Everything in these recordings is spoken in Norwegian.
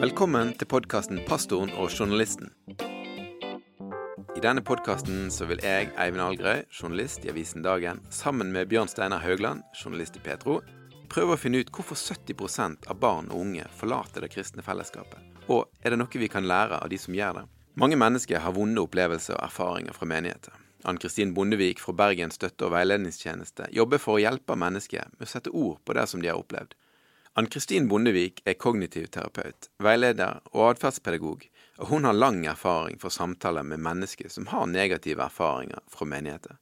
Velkommen til podkasten 'Pastoren og journalisten'. I denne podkasten vil jeg, Eivind Algerøy, journalist i avisen Dagen, sammen med Bjørn Steinar Haugland, journalist i Petro, prøve å finne ut hvorfor 70% av barn og unge forlater det kristne fellesskapet. Og er det noe vi kan lære av de som gjør det? Mange mennesker har vonde opplevelser og erfaringer fra menigheter. Ann-Kristin Bondevik fra Bergen støtte- og veiledningstjeneste jobber for å hjelpe mennesker med å sette ord på det som de har opplevd. Ann-Kristin Bondevik er kognitiv terapeut, veileder og atferdspedagog, og hun har lang erfaring fra samtaler med mennesker som har negative erfaringer fra menigheter.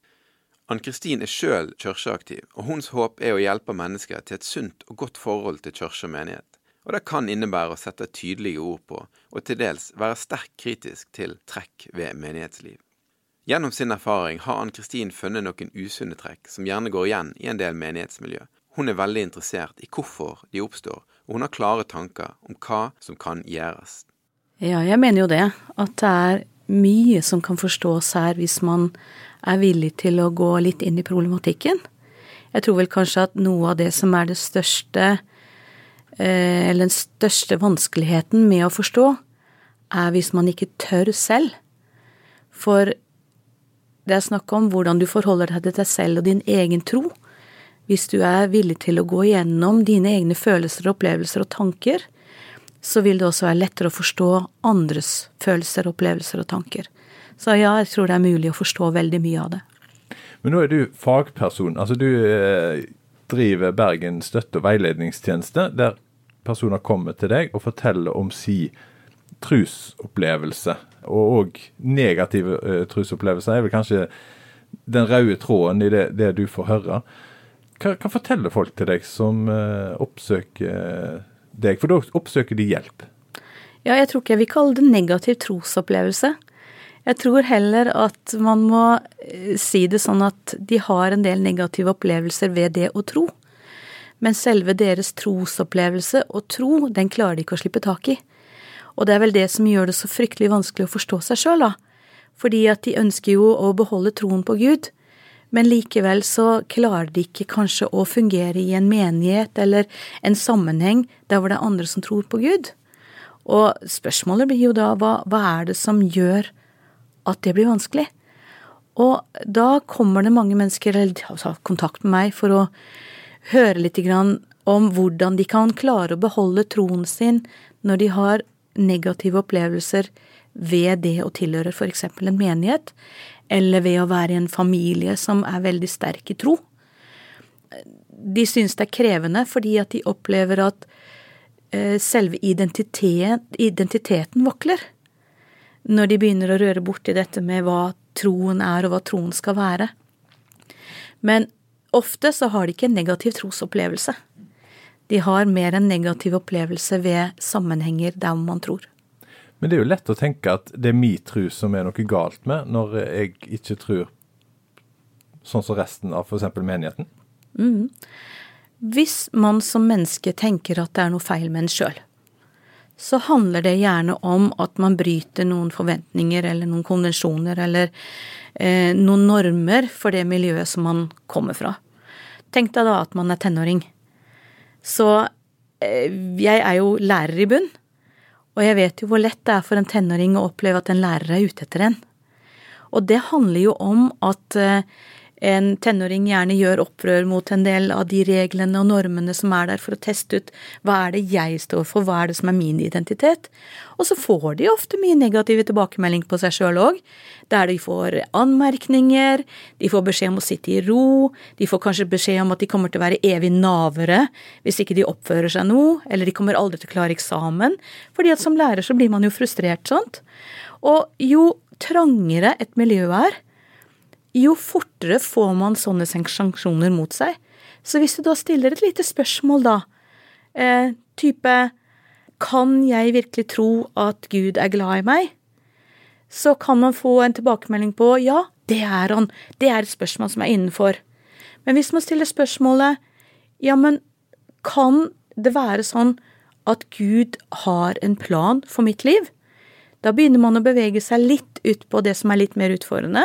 Ann-Kristin er sjøl kirkeaktiv, og hennes håp er å hjelpe mennesker til et sunt og godt forhold til kirke og menighet. Og det kan innebære å sette tydelige ord på, og til dels være sterkt kritisk til trekk ved menighetsliv. Gjennom sin erfaring har Ann-Kristin funnet noen usunne trekk som gjerne går igjen i en del menighetsmiljø. Hun er veldig interessert i hvorfor de oppstår, og hun har klare tanker om hva som kan gjøres. Ja, jeg mener jo det. At det er mye som kan forstås her hvis man er villig til å gå litt inn i problematikken. Jeg tror vel kanskje at noe av det som er det største eh, Eller den største vanskeligheten med å forstå, er hvis man ikke tør selv. For det er snakk om hvordan du forholder deg til deg selv og din egen tro. Hvis du er villig til å gå igjennom dine egne følelser, opplevelser og tanker, så vil det også være lettere å forstå andres følelser, opplevelser og tanker. Så ja, jeg tror det er mulig å forstå veldig mye av det. Men nå er du fagperson. Altså du eh, driver Bergen støtte- og veiledningstjeneste, der personer kommer til deg og forteller om si trusopplevelse. Og òg negative uh, trusopplevelser er vel kanskje den røde tråden i det, det du får høre. Hva, hva, forteller folk til deg som uh, oppsøker deg? For da oppsøker de hjelp. Ja, jeg tror ikke jeg vil kalle det negativ trosopplevelse. Jeg tror heller at man må si det sånn at de har en del negative opplevelser ved det å tro. Men selve deres trosopplevelse og tro, den klarer de ikke å slippe tak i. Og det er vel det som gjør det så fryktelig vanskelig å forstå seg sjøl, da. Fordi at de ønsker jo å beholde troen på Gud, men likevel så klarer de ikke kanskje å fungere i en menighet eller en sammenheng der hvor det er andre som tror på Gud. Og spørsmålet blir jo da hva, hva er det som gjør at det blir vanskelig? Og da kommer det mange mennesker eller de har kontakt med meg for å høre litt om hvordan de kan klare å beholde troen sin når de har negative opplevelser ved det å tilhøre f.eks. en menighet, eller ved å være i en familie som er veldig sterk i tro. De synes det er krevende fordi at de opplever at eh, selve identitet, identiteten vakler. Når de begynner å røre borti dette med hva troen er og hva troen skal være. Men ofte så har de ikke en negativ trosopplevelse. De har mer en negativ opplevelse ved sammenhenger der man tror. Men det er jo lett å tenke at det er min tro som er noe galt med, når jeg ikke tror sånn som resten av f.eks. menigheten. Mm. Hvis man som menneske tenker at det er noe feil med en sjøl, så handler det gjerne om at man bryter noen forventninger eller noen konvensjoner eller eh, noen normer for det miljøet som man kommer fra. Tenk deg da at man er tenåring. Så eh, jeg er jo lærer i bunn, og jeg vet jo hvor lett det er for en tenåring å oppleve at en lærer er ute etter en. Og det handler jo om at eh, en tenåring gjerne gjør opprør mot en del av de reglene og normene som er der, for å teste ut hva er det jeg står for, hva er det som er min identitet. Og så får de ofte mye negative tilbakemelding på seg sjøl òg, der de får anmerkninger, de får beskjed om å sitte i ro, de får kanskje beskjed om at de kommer til å være evig navere hvis ikke de oppfører seg noe, eller de kommer aldri til å klare eksamen, fordi at som lærer så blir man jo frustrert, sant. Og jo trangere et miljø er, jo fortere får man sånne sanksjoner mot seg. Så hvis du da stiller et lite spørsmål, da, eh, type Kan jeg virkelig tro at Gud er glad i meg? Så kan man få en tilbakemelding på ja, det er han. Det er et spørsmål som er innenfor. Men hvis man stiller spørsmålet ja, men kan det være sånn at Gud har en plan for mitt liv? Da begynner man å bevege seg litt ut på det som er litt mer utfordrende.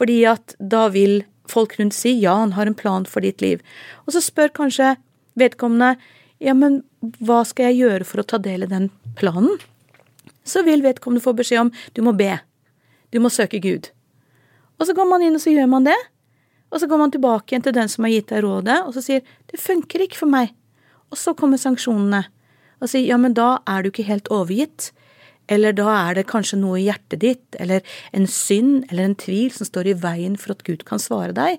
Fordi at da vil folk rundt si ja, han har en plan for ditt liv. Og så spør kanskje vedkommende ja, men hva skal jeg gjøre for å ta del i den planen? Så vil vedkommende få beskjed om du må be. Du må søke Gud. Og så går man inn og så gjør man det. Og så går man tilbake igjen til den som har gitt deg rådet, og så sier det funker ikke for meg. Og så kommer sanksjonene. Og sier ja, men da er du ikke helt overgitt. Eller da er det kanskje noe i hjertet ditt, eller en synd eller en tvil som står i veien for at Gud kan svare deg.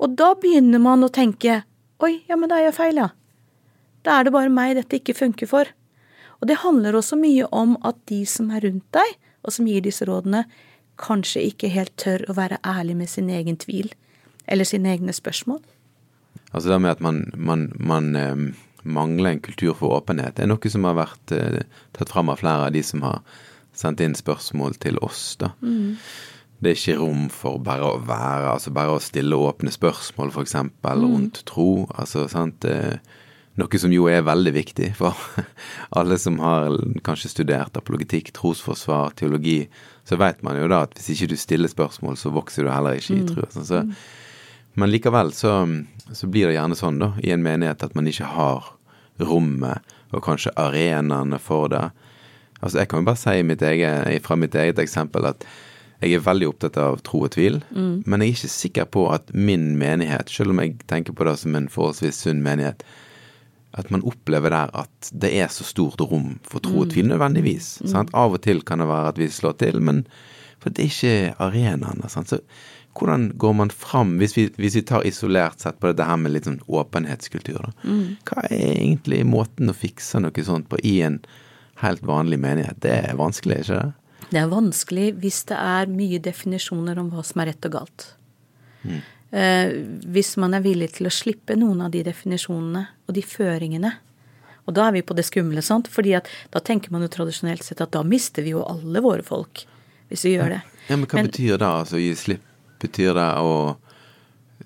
Og da begynner man å tenke oi, ja, men da er jeg feil, ja. Da er det bare meg dette ikke funker for. Og det handler også mye om at de som er rundt deg, og som gir disse rådene, kanskje ikke helt tør å være ærlig med sin egen tvil eller sine egne spørsmål. Altså det med at man, man, man eh, mangler en kultur for åpenhet, det er noe som har vært eh, tatt fram av flere av de som har sendt inn spørsmål til oss. da. Mm. Det er ikke rom for bare å være, altså bare å stille åpne spørsmål, f.eks. Mm. rundt tro. altså sant, eh, Noe som jo er veldig viktig for alle som har kanskje studert apologetikk, trosforsvar, teologi. Så vet man jo da at hvis ikke du stiller spørsmål, så vokser du heller ikke i mm. tro. Sånn, så, mm. Men likevel så, så, blir det gjerne sånn da, i en menighet at man ikke har rommet og kanskje arenaene for det. Altså Jeg kan jo bare si mitt eget, fra mitt eget eksempel at jeg er veldig opptatt av tro og tvil, mm. men jeg er ikke sikker på at min menighet, selv om jeg tenker på det som en forholdsvis sunn menighet, at man opplever der at det er så stort rom for tro og mm. tvil nødvendigvis. Mm. Av og til kan det være at vi slår til, men for det er ikke arenaene. Sant? Så hvordan går man fram, hvis vi, hvis vi, tar isolert sett på dette her med litt sånn åpenhetskultur, da. Mm. Hva er egentlig måten å fikse noe sånt på i en helt vanlig menighet? Det er vanskelig, ikke det? Det er vanskelig hvis det er mye definisjoner om hva som er rett og galt. Mm. Eh, hvis man er villig til å slippe noen av de definisjonene og de føringene. Og da er vi på det skumle, sant? Fordi at da tenker man jo tradisjonelt sett at da mister vi jo alle våre folk, hvis vi gjør det. Ja, Men hva men, betyr det, altså gi slipp Betyr det å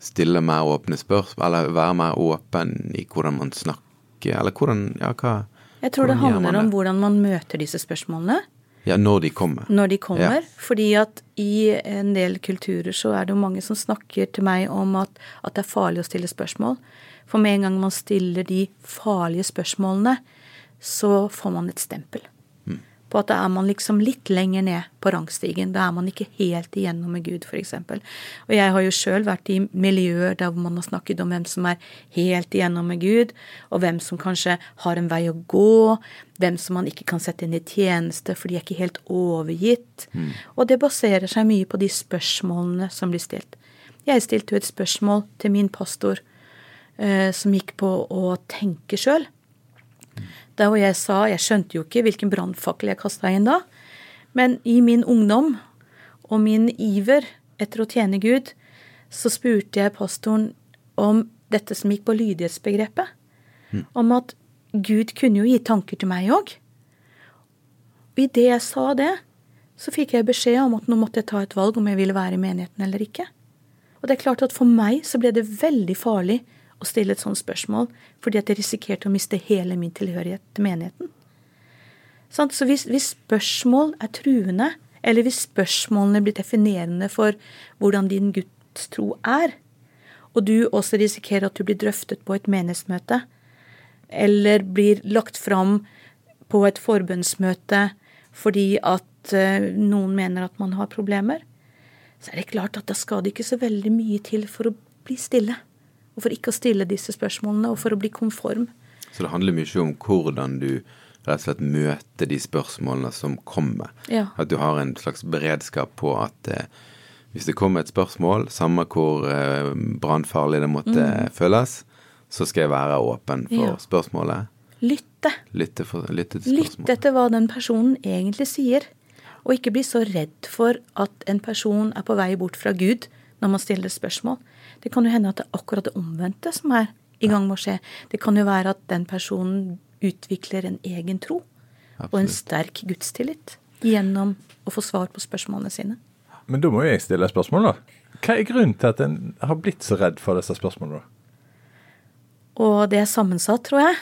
stille mer åpne spørsmål, eller være mer åpen i hvordan man snakker, eller hvordan Ja, hva Jeg tror det handler om hvordan man møter disse spørsmålene. Ja, når de kommer. Når de kommer. Ja. Fordi at i en del kulturer så er det jo mange som snakker til meg om at, at det er farlig å stille spørsmål. For med en gang man stiller de farlige spørsmålene, så får man et stempel på at da er man liksom litt lenger ned på rangstigen. Da er man ikke helt igjennom med Gud, f.eks. Og jeg har jo sjøl vært i miljøer der hvor man har snakket om hvem som er helt igjennom med Gud, og hvem som kanskje har en vei å gå, hvem som man ikke kan sette inn i tjeneste, for de er ikke helt overgitt. Mm. Og det baserer seg mye på de spørsmålene som blir stilt. Jeg stilte jo et spørsmål til min pastor eh, som gikk på å tenke sjøl. Der hvor jeg sa Jeg skjønte jo ikke hvilken brannfakkel jeg kasta inn da. Men i min ungdom og min iver etter å tjene Gud, så spurte jeg pastoren om dette som gikk på lydighetsbegrepet. Mm. Om at Gud kunne jo gi tanker til meg òg. Idet jeg sa det, så fikk jeg beskjed om at nå måtte jeg ta et valg om jeg ville være i menigheten eller ikke. Og det er klart at for meg så ble det veldig farlig å stille et sånt spørsmål, fordi at jeg risikerte å miste hele min tilhørighet til menigheten. Så hvis, hvis spørsmål er truende, eller hvis spørsmålene blir definerende for hvordan din gudstro er, og du også risikerer at du blir drøftet på et menighetsmøte, eller blir lagt fram på et forbundsmøte fordi at eh, noen mener at man har problemer, så er det klart at da skal det ikke så veldig mye til for å bli stille og for ikke å stille disse spørsmålene, og for å bli konform. Så det handler mye om hvordan du rett og slett møter de spørsmålene som kommer. Ja. At du har en slags beredskap på at eh, hvis det kommer et spørsmål, samme hvor eh, brannfarlig det måtte mm. føles, så skal jeg være åpen for ja. spørsmålet. Lytte. Lytte, for, lytte til spørsmålet. Lytte etter hva den personen egentlig sier. Og ikke bli så redd for at en person er på vei bort fra Gud når man stiller spørsmål. Det kan jo hende at det er akkurat det omvendte som er i gang med å skje. Det kan jo være at den personen utvikler en egen tro Absolutt. og en sterk gudstillit gjennom å få svar på spørsmålene sine. Men da må jo jeg stille spørsmål, da. Hva er grunnen til at en har blitt så redd for disse spørsmålene? Og det er sammensatt, tror jeg.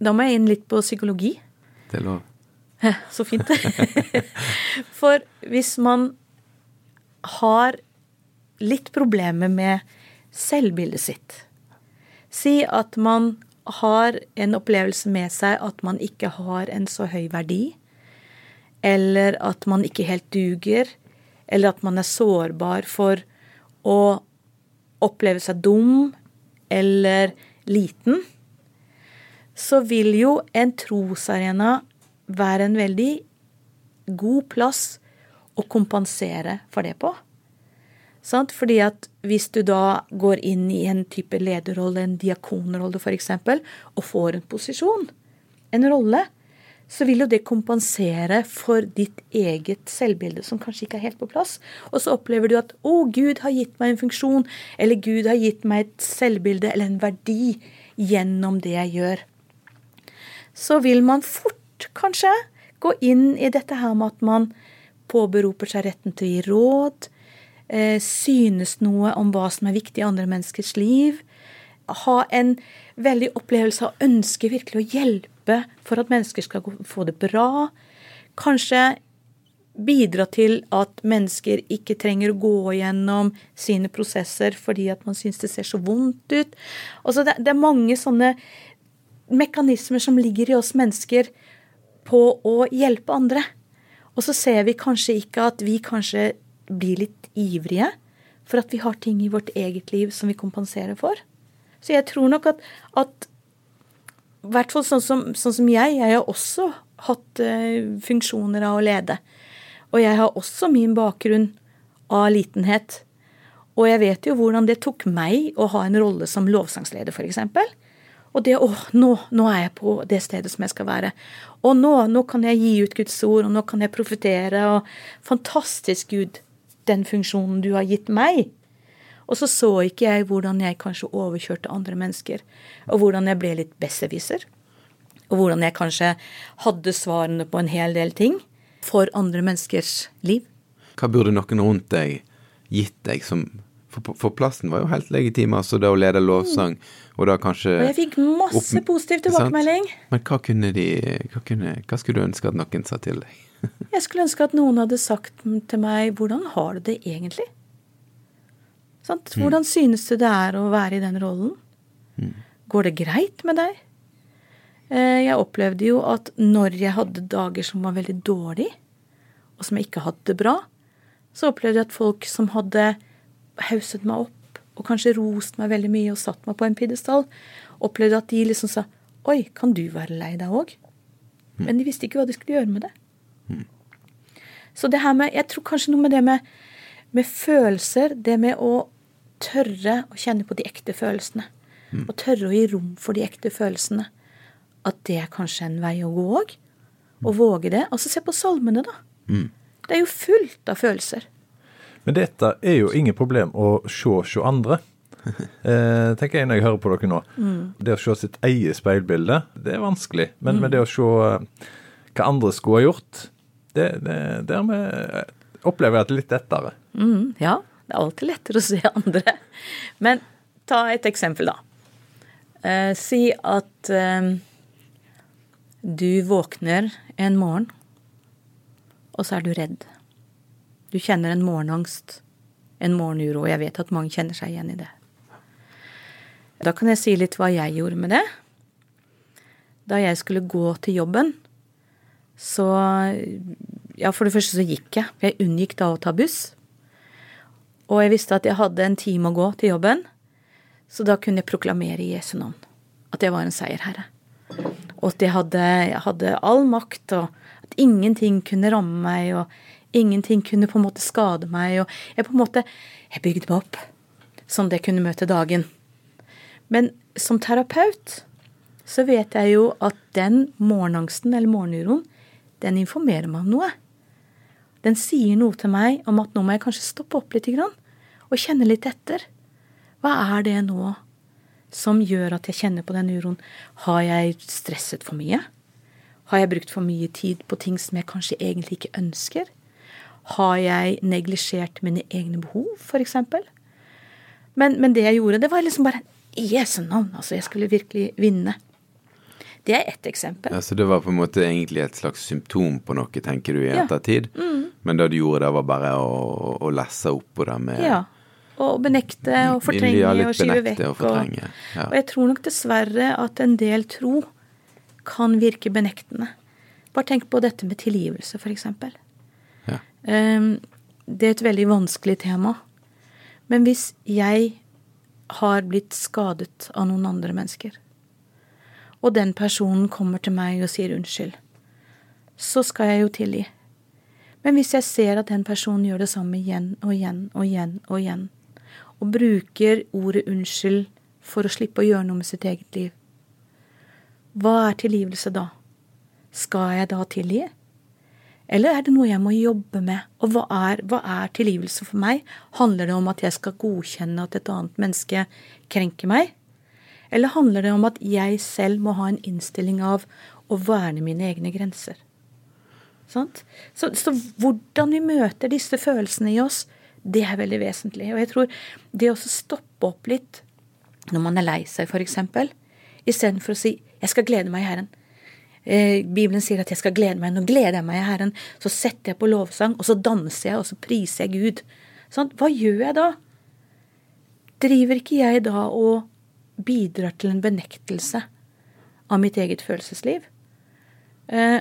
Da må jeg inn litt på psykologi. Det er lov. Så fint. for hvis man har litt problemer med selvbildet sitt. Si at man har en opplevelse med seg at man ikke har en så høy verdi, eller at man ikke helt duger, eller at man er sårbar for å oppleve seg dum eller liten, så vil jo en trosarena være en veldig god plass å kompensere for det på. Sant? Fordi at hvis du da går inn i en type lederrolle, en diakonrolle f.eks., og får en posisjon, en rolle, så vil jo det kompensere for ditt eget selvbilde, som kanskje ikke er helt på plass. Og så opplever du at 'Å, Gud har gitt meg en funksjon', eller 'Gud har gitt meg et selvbilde eller en verdi gjennom det jeg gjør'. Så vil man fort, kanskje, gå inn i dette her med at man påberoper seg retten til å gi råd, synes noe om hva som er viktig i andre menneskers liv, ha en veldig opplevelse av ønske virkelig å hjelpe for at mennesker skal få det bra. Kanskje bidra til at mennesker ikke trenger å gå gjennom sine prosesser fordi at man syns det ser så vondt ut. Altså det, det er mange sånne mekanismer som ligger i oss mennesker på å hjelpe andre. Og så ser vi kanskje ikke at vi kanskje blir litt ivrige for at vi har ting i vårt eget liv som vi kompenserer for. Så jeg tror nok at, at i hvert fall sånn som, sånn som, jeg, jeg har også hatt uh, funksjoner av å lede. Og jeg har også min bakgrunn av litenhet. Og jeg vet jo hvordan det tok meg å ha en rolle som lovsangsleder, f.eks. Og det åh, nå, nå er jeg på det stedet som jeg skal være. Og nå, nå kan jeg gi ut Guds ord, og nå kan jeg profetere, og fantastisk, Gud, den funksjonen du har gitt meg. Og så så ikke jeg hvordan jeg kanskje overkjørte andre mennesker, og hvordan jeg ble litt besserwisser. Og hvordan jeg kanskje hadde svarene på en hel del ting for andre menneskers liv. Hva burde noen rundt deg gitt deg som For, for plassen var jo helt legitim, altså det å lede lovsang, og da kanskje Og jeg fikk masse opp, positiv tilbakemelding. Men hva kunne de hva, kunne, hva skulle du ønske at noen sa til deg? jeg skulle ønske at noen hadde sagt til meg 'Hvordan har du det egentlig?' Sant? Mm. Hvordan synes du det er å være i den rollen? Mm. Går det greit med deg? Eh, jeg opplevde jo at når jeg hadde dager som var veldig dårlige, og som jeg ikke hadde det bra, så opplevde jeg at folk som hadde hauset meg opp, og kanskje rost meg veldig mye og satt meg på en pidestall, opplevde at de liksom sa Oi, kan du være lei deg òg? Mm. Men de visste ikke hva de skulle gjøre med det. Så det her med Jeg tror kanskje noe med det med, med følelser, det med å tørre å kjenne på de ekte følelsene. Mm. Og tørre å gi rom for de ekte følelsene. At det er kanskje en vei å gå òg. Å våge det. Altså se på salmene, da. Mm. Det er jo fullt av følelser. Men dette er jo ingen problem å se hos andre. eh, tenker jeg når jeg hører på dere nå. Mm. Det å se sitt eget speilbilde, det er vanskelig. Men, mm. men det å se eh, hva andre skulle ha gjort, det, det, dermed opplever jeg at det er litt lettere. Mm, ja. Det er alltid lettere å se andre. Men ta et eksempel, da. Eh, si at eh, du våkner en morgen, og så er du redd. Du kjenner en morgenangst, en morgenuro, jeg vet at mange kjenner seg igjen i det. Da kan jeg si litt hva jeg gjorde med det. Da jeg skulle gå til jobben, så Ja, for det første så gikk jeg. Jeg unngikk da å ta buss. Og jeg visste at jeg hadde en time å gå til jobben, så da kunne jeg proklamere i Jesu navn at jeg var en seierherre. Og at jeg hadde, jeg hadde all makt, og at ingenting kunne ramme meg, og ingenting kunne på en måte skade meg. Og jeg på en måte Jeg bygde meg opp sånn at jeg kunne møte dagen. Men som terapeut så vet jeg jo at den morgenangsten eller morgenuroen, den informerer meg om noe. Den sier noe til meg om at nå må jeg kanskje stoppe opp litt og kjenne litt etter. Hva er det nå som gjør at jeg kjenner på den uroen? Har jeg stresset for mye? Har jeg brukt for mye tid på ting som jeg kanskje egentlig ikke ønsker? Har jeg neglisjert mine egne behov, f.eks.? Men, men det jeg gjorde, det var liksom bare Jesu navn. Altså, jeg skulle virkelig vinne. Det er ett eksempel. Ja, Så det var på en måte egentlig et slags symptom på noe, tenker du, i ettertid? Ja. Mm. Men det du gjorde, det var bare å, å lesse opp på det med Ja. og benekte og fortrenge Ja, og skyve vekk. og fortrenge, ja. og jeg tror nok dessverre at en del tro kan virke benektende. Bare tenk på dette med tilgivelse, eksempel. Ja. Ehm, Det er et veldig vanskelig tema. Men hvis jeg har blitt skadet av noen andre mennesker, og den personen kommer til meg og sier unnskyld, så skal jeg jo tilgi. Men hvis jeg ser at den personen gjør det samme igjen og igjen og igjen og igjen, og bruker ordet unnskyld for å slippe å gjøre noe med sitt eget liv, hva er tilgivelse da? Skal jeg da tilgi? Eller er det noe jeg må jobbe med? Og hva er, hva er tilgivelse for meg? Handler det om at jeg skal godkjenne at et annet menneske krenker meg? Eller handler det om at jeg selv må ha en innstilling av å verne mine egne grenser? Sånt? Så, så hvordan vi møter disse følelsene i oss, det er veldig vesentlig. Og jeg tror det å stoppe opp litt når man er lei seg, f.eks., istedenfor å si 'jeg skal glede meg i Herren'. Eh, Bibelen sier at jeg skal glede meg. Nå gleder jeg meg i Herren. Så setter jeg på lovsang, og så danser jeg, og så priser jeg Gud. Sånn, hva gjør jeg da? Driver ikke jeg da og bidrar til en benektelse av mitt eget følelsesliv? Eh,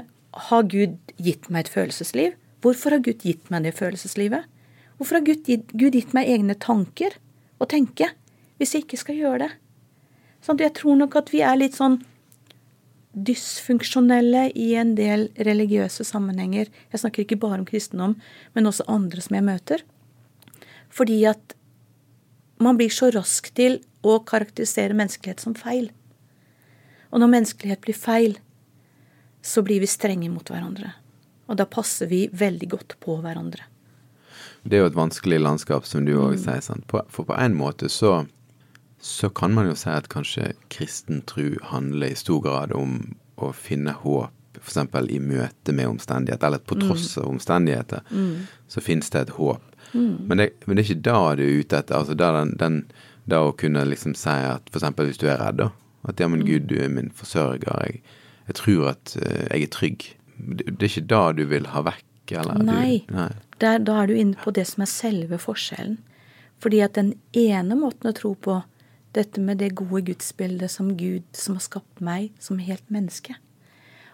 har Gud gitt meg et følelsesliv? Hvorfor har Gud gitt meg det følelseslivet? Hvorfor har Gud gitt, Gud gitt meg egne tanker å tenke, hvis jeg ikke skal gjøre det? Sånn, jeg tror nok at vi er litt sånn dysfunksjonelle i en del religiøse sammenhenger. Jeg snakker ikke bare om kristendom, men også andre som jeg møter. Fordi at man blir så rask til å karakterisere menneskelighet som feil. Og når menneskelighet blir feil, så blir vi strenge mot hverandre. Og da passer vi veldig godt på hverandre. Det er jo et vanskelig landskap, som du òg sier. Sant? For på en måte så, så kan man jo si at kanskje kristen tro handler i stor grad om å finne håp, f.eks. i møte med omstendigheter, eller på tross av omstendigheter, så finnes det et håp. Men, det, men det er ikke da du er ute etter. altså da, den, den, da å kunne liksom si at f.eks. hvis du er redd, da. At ja, men Gud, du er min forsørger. Jeg, jeg tror at eh, jeg er trygg. Det, det er ikke da du vil ha vekk, eller? Nei. Du, nei. Der, da er du inne på det som er selve forskjellen. Fordi at den ene måten å tro på, dette med det gode gudsbildet som Gud som har skapt meg som helt menneske,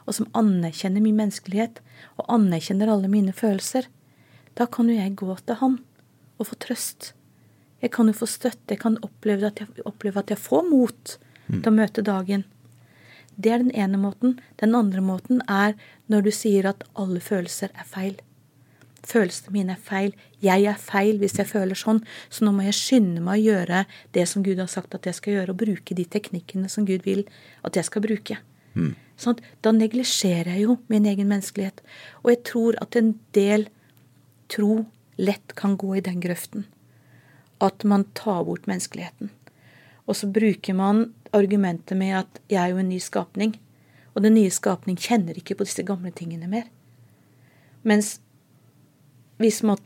og som anerkjenner min menneskelighet, og anerkjenner alle mine følelser, da kan jo jeg gå til Han og få trøst. Jeg kan jo få støtte, jeg kan oppleve at jeg, oppleve at jeg får mot til å møte dagen. Det er den ene måten. Den andre måten er når du sier at alle følelser er feil. Følelsene mine er feil. Jeg er feil hvis jeg føler sånn, så nå må jeg skynde meg å gjøre det som Gud har sagt at jeg skal gjøre, og bruke de teknikkene som Gud vil at jeg skal bruke. Sånn at da neglisjerer jeg jo min egen menneskelighet. Og jeg tror at en del tro lett kan gå i den grøften. At man tar bort menneskeligheten. Og så bruker man argumentet med at jeg er jo en ny skapning. Og den nye skapning kjenner ikke på disse gamle tingene mer. Mens hvis man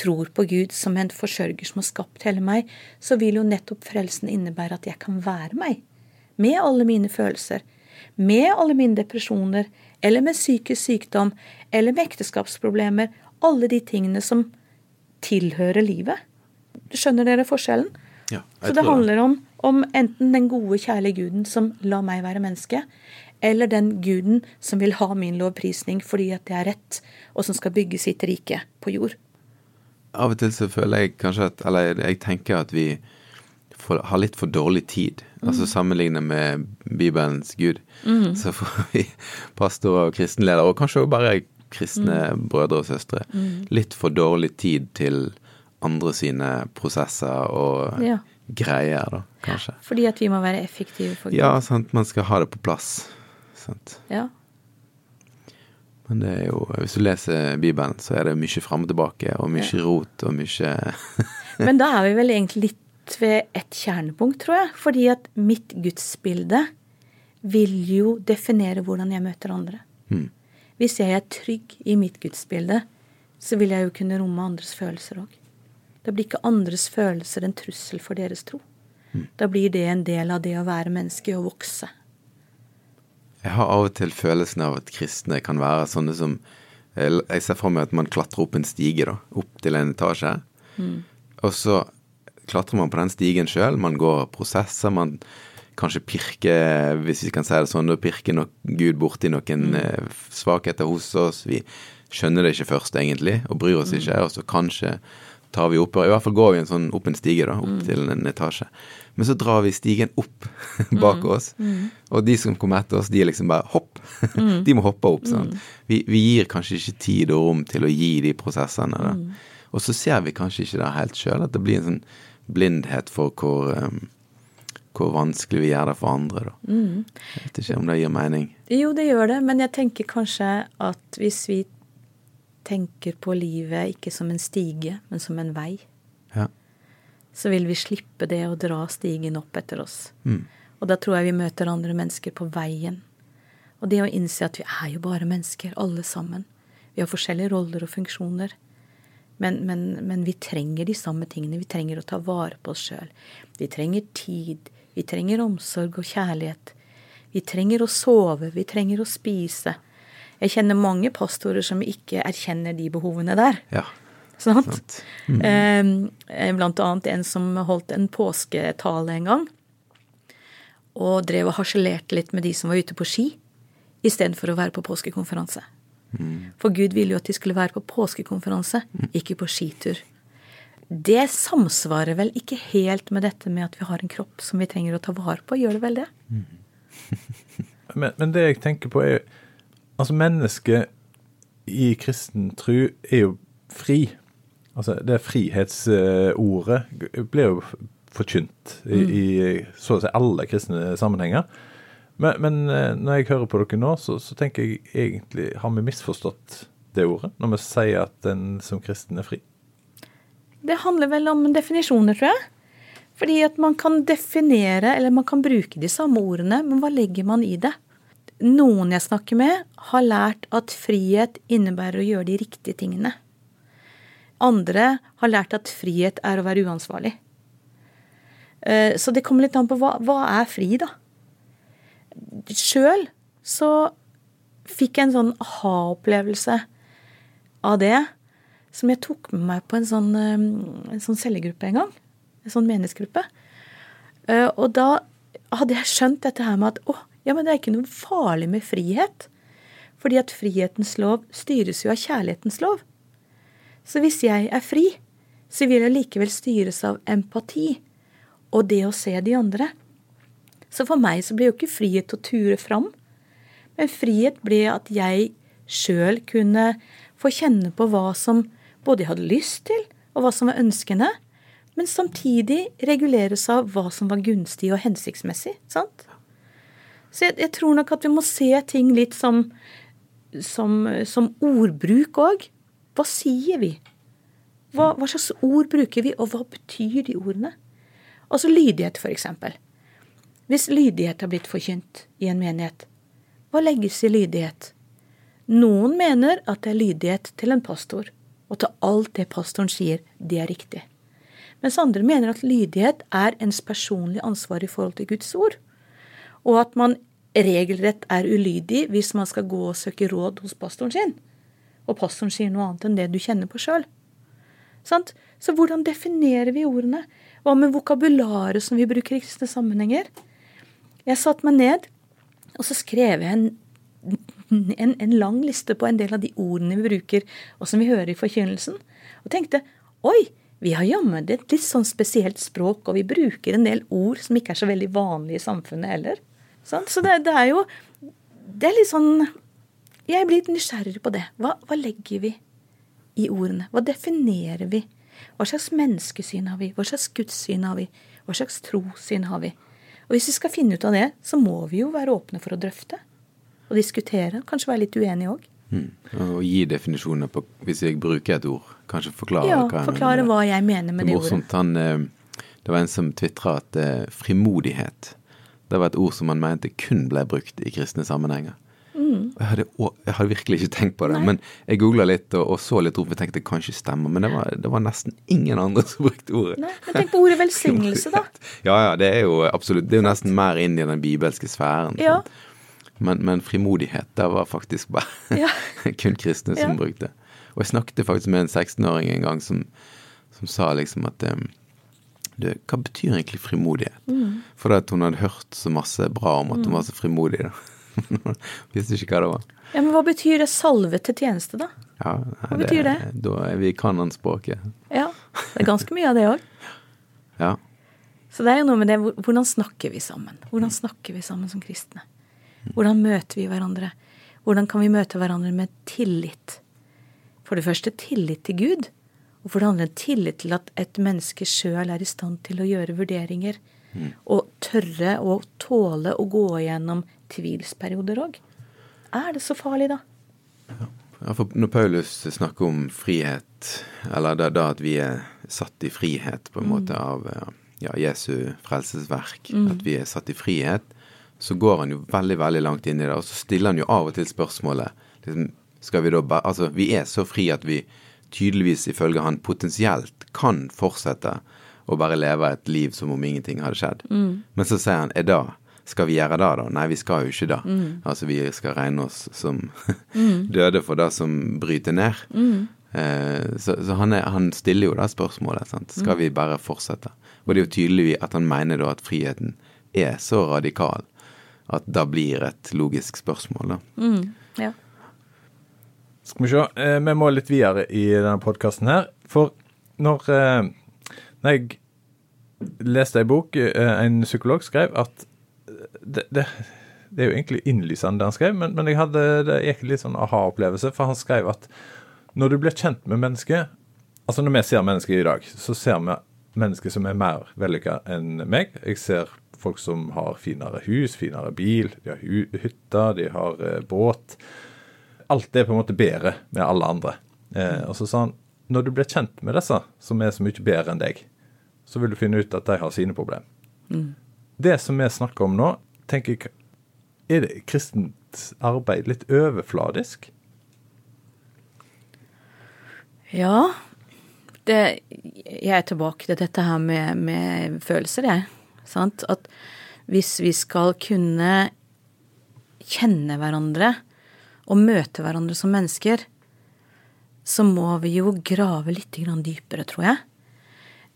tror på Gud som en forsørger som har skapt hele meg, så vil jo nettopp frelsen innebære at jeg kan være meg. Med alle mine følelser. Med alle mine depresjoner. Eller med psykisk sykdom. Eller med ekteskapsproblemer. Alle de tingene som tilhører livet. Skjønner dere forskjellen? Ja, Så det handler om, om enten den gode, kjærlige guden som lar meg være menneske, eller den guden som vil ha min lovprisning fordi at det er rett, og som skal bygge sitt rike på jord. Av og til så føler jeg kanskje at Eller jeg tenker at vi får, har litt for dårlig tid. Altså sammenlignet med Bibelens Gud, så får vi pastorer og kristenledere, og kanskje også bare kristne brødre og søstre, litt for dårlig tid til andre sine prosesser og Ja. greier, da, kanskje. Fordi at vi må være effektive for. Ja, sant, man skal ha det på plass. Sant. Ja. Men det er jo, hvis du leser Bibelen, så er det mye fram og tilbake, og mye rot, og mye Men da er vi vel egentlig litt ved et kjernepunkt, tror jeg. Fordi at mitt gudsbilde vil jo definere hvordan jeg møter andre. Mm. Hvis jeg er trygg i mitt gudsbilde, så vil jeg jo kunne romme andres følelser òg. Da blir ikke andres følelser en trussel for deres tro. Da blir det en del av det å være menneske og vokse. Jeg har av og til følelsen av at kristne kan være sånne som Jeg ser for meg at man klatrer opp en stige, da. Opp til en etasje. Og så klatrer man på den stigen sjøl. Man går prosesser. Man kanskje pirker, hvis vi kan si det sånn, da pirker nok Gud borti noen mm. svakheter hos oss. Vi skjønner det ikke først, egentlig, og bryr oss ikke. Og så kanskje tar vi oppover. I hvert fall går vi en sånn opp en stige, da, opp mm. til en etasje. Men så drar vi stigen opp bak mm. oss, mm. og de som kommer etter oss, de er liksom bare hopp. Mm. de må hoppe opp. sant? Mm. Vi, vi, gir kanskje ikke tid og rom til å gi de prosessene. da. Og så ser vi kanskje ikke det helt sjøl, at det blir en sånn blindhet for hvor um, hvor vanskelig vi gjør det for andre, da. Mm. Jeg vet ikke om det gir mening. Jo, det gjør det, men jeg tenker kanskje at hvis vi tenker på livet ikke som en stige, men som en vei, ja. så vil vi slippe det å dra stigen opp etter oss. Mm. Og da tror jeg vi møter andre mennesker på veien. Og det å innse at vi er jo bare mennesker, alle sammen. Vi har forskjellige roller og funksjoner. Men, men, men vi trenger de samme tingene. Vi trenger å ta vare på oss sjøl. Vi trenger tid. Vi trenger omsorg og kjærlighet. Vi trenger å sove. Vi trenger å spise. Jeg kjenner mange pastorer som ikke erkjenner de behovene der. Ja. Sant? sant. Mm. blant annet en som holdt en påsketale en gang. Og drev og harselerte litt med de som var ute på ski, istedenfor å være på påskekonferanse. Mm. For Gud ville jo at de skulle være på påskekonferanse, mm. ikke på skitur. Det samsvarer vel ikke helt med dette med at vi har en kropp som vi trenger å ta vare på, gjør det vel det? Mm. men, men, det jeg tenker på er Altså, mennesket i kristen tru er jo fri. Altså, det frihetsordet blir jo forkynt i, mm. i, så å si alle kristne sammenhenger. Men, men, eh, når jeg hører på dere nå, så, så, tenker jeg egentlig Har vi misforstått det ordet når vi sier at en som kristen er fri? Det handler vel om definisjoner, tror jeg. Fordi at man kan definere, eller man kan bruke de samme ordene, men hva legger man i det? Noen jeg snakker med, har lært at frihet innebærer å gjøre de riktige tingene. Andre har lært at frihet er å være uansvarlig. Eh, så det kommer litt an på hva, hva er fri, da? Sjøl så fikk jeg en sånn aha-opplevelse av det som jeg tok med meg på en sånn, eh, en sånn cellegruppe en gang. En sånn menighetsgruppe. Eh, og da hadde jeg skjønt dette her med at å, ja, men det er ikke noe farlig med frihet. Fordi at frihetens lov styres jo av kjærlighetens lov. Så hvis jeg er fri, så vil jeg likevel styres av empati og det å se de andre. Så for meg så ble jo ikke frihet å ture fram, men frihet ble at jeg sjøl kunne få kjenne på hva som både jeg hadde lyst til, og hva som var ønskende, men samtidig reguleres av hva som var gunstig og hensiktsmessig. sant? Så jeg, jeg, tror nok at vi må se ting litt som, som, som ordbruk òg. Hva sier vi? Hva, hva, slags ord bruker vi, og hva betyr de ordene? Altså lydighet, eksempel. Hvis lydighet har blitt forkynt i en menighet, hva legges i lydighet? Noen mener at det er lydighet til en pastor, og til alt det pastoren sier, det er riktig. Mens andre mener at lydighet er ens personlige ansvar i forhold til Guds ord og at man regelrett er ulydig hvis man skal gå og søke råd hos pastoren sin, og pastoren sier noe annet enn det du kjenner på sjøl. Så hvordan definerer vi ordene? Hva med vokabularet som vi bruker i kristne sammenhenger? Jeg satte meg ned, og så skrev jeg en, en, en, lang liste på en del av de ordene vi bruker, og som vi hører i forkynnelsen, og tenkte oi, vi har jammen et litt sånn spesielt språk, og vi bruker en del ord som ikke er så veldig vanlige i samfunnet heller. Sånn? Så det, det, er jo Det er litt sånn Jeg blir litt nysgjerrig på det. Hva, hva legger vi i ordene? Hva definerer vi? Hva slags menneskesyn har vi? Hva slags gudssyn har vi? Hva slags trossyn har vi? Og Hvis vi skal finne ut av det, så må vi jo være åpne for å drøfte og diskutere. Kanskje være litt uenige òg. Mm. Og gi definisjoner på Hvis jeg bruker et ord, kanskje forklare ja, hva jeg forklare mener. hva jeg mener med det, det ordet. Han, eh, det var en som tvitra at eh, frimodighet det var et ord som man mente kun ble brukt i kristne sammenhenger. Mm. Jeg, hadde, jeg, hadde, virkelig ikke tenkt på det, Nei. men jeg googla litt og, og, så litt for jeg tenkte kanskje stemmer, men det var, det var, nesten ingen andre som brukte ordet. Nei, men tenk på ordet velsignelse, da. ja, ja, det er jo absolutt Det er jo nesten mer inn i den bibelske sfæren. Ja. Men, men, frimodighet, det var faktisk bare ja. kun kristne som ja. brukte. Og jeg snakket faktisk med en 16-åring en gang som, som sa liksom at um, du, hva betyr egentlig frimodighet? Mm. For at hun hadde hørt så masse bra om at hun var så frimodig. da. Visste ikke hva det var. Ja, Men hva betyr det salve til tjeneste, da? Ja, Hva betyr det? Da er vi kanonspråket. Ja, det er ganske mye av det òg. Ja. Så det er jo noe med det hvordan snakker vi sammen? Hvordan snakker vi sammen som kristne? Hvordan møter vi hverandre? Hvordan kan vi møte hverandre med tillit? For det første tillit til Gud, og for det handler om tillit til at et menneske sjøl er i stand til å gjøre vurderinger. Mm. Og tørre å tåle å gå igjennom tvilsperioder òg. Er det så farlig, da? Ja, for når Paulus snakker om frihet, eller da, da at vi er satt i frihet på en mm. måte av ja, Jesu frelsesverk, mm. at vi er satt i frihet, så går han jo veldig, veldig langt inn i det. Og så stiller han jo av og til spørsmålet liksom, skal vi da bare Altså, vi er så fri at vi tydeligvis ifølge han potensielt kan fortsette å bare leve et liv som om ingenting hadde skjedd. Mm. Men så sier han er da skal vi gjøre det, da? Nei, vi skal jo ikke det. Mm. Altså, vi skal regne oss som mm. døde for det som bryter ned. Mm. Eh, så, så han, er, han, stiller jo det spørsmålet. Sant? Skal mm. vi bare fortsette? Og det er jo tydelig at han mener da at friheten er så radikal at det blir et logisk spørsmål, da. Mm. Ja. Skal vi se. Eh, vi må litt videre i denne podkasten her. For når, eh, når jeg leste ei bok, eh, en psykolog skrev at det, det, det, er jo egentlig innlysende det han skrev, men, men jeg hadde det gikk litt sånn aha-opplevelse. For han skrev at når du blir kjent med mennesket Altså når vi ser mennesker i dag, så ser vi mennesker som er mer vellykka enn meg. Jeg ser folk som har finere hus, finere bil, de har hytter, de har båt alt er på en måte bedre med alle andre. Eh, og så sa han når du blir kjent med disse, som er så mye bedre enn deg, så vil du finne ut at de har sine problemer. Mm. Det som vi snakker om nå, tenker jeg Er det kristent arbeid litt overfladisk? Ja. Det, jeg er tilbake til dette her med, med følelser, jeg. Sant? At hvis vi skal kunne kjenne hverandre og møte hverandre som mennesker, så må vi jo grave litt dypere, tror jeg.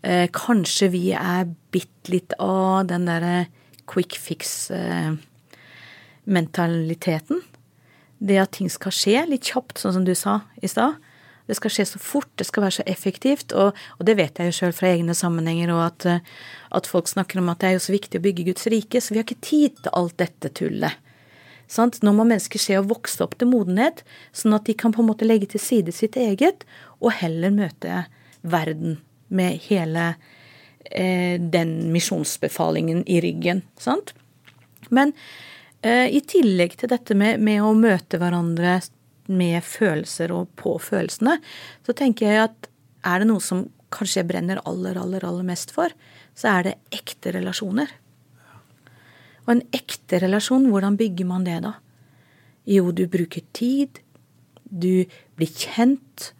Eh, kanskje vi er bitt litt av den derre quick fix-mentaliteten. Det at ting skal skje litt kjapt, sånn som du sa i stad. Det skal skje så fort, det skal være så effektivt. Og, og det vet jeg jo sjøl fra egne sammenhenger, og at, eh, at, folk snakker om at det er jo så viktig å bygge Guds rike, så vi har ikke tid til alt dette tullet. Sant? Nå må mennesker se å vokse opp til modenhet, sånn at de kan på en måte legge til side sitt eget, og heller møte verden med hele eh, den misjonsbefalingen i ryggen. Sant? Men eh, i tillegg til dette med, med, å møte hverandre med følelser og på følelsene, så tenker jeg at er det noe som kanskje jeg brenner aller, aller, aller mest for, så er det ekte relasjoner. Og en ekte relasjon, hvordan bygger man det da? Jo, du bruker tid, du blir kjent,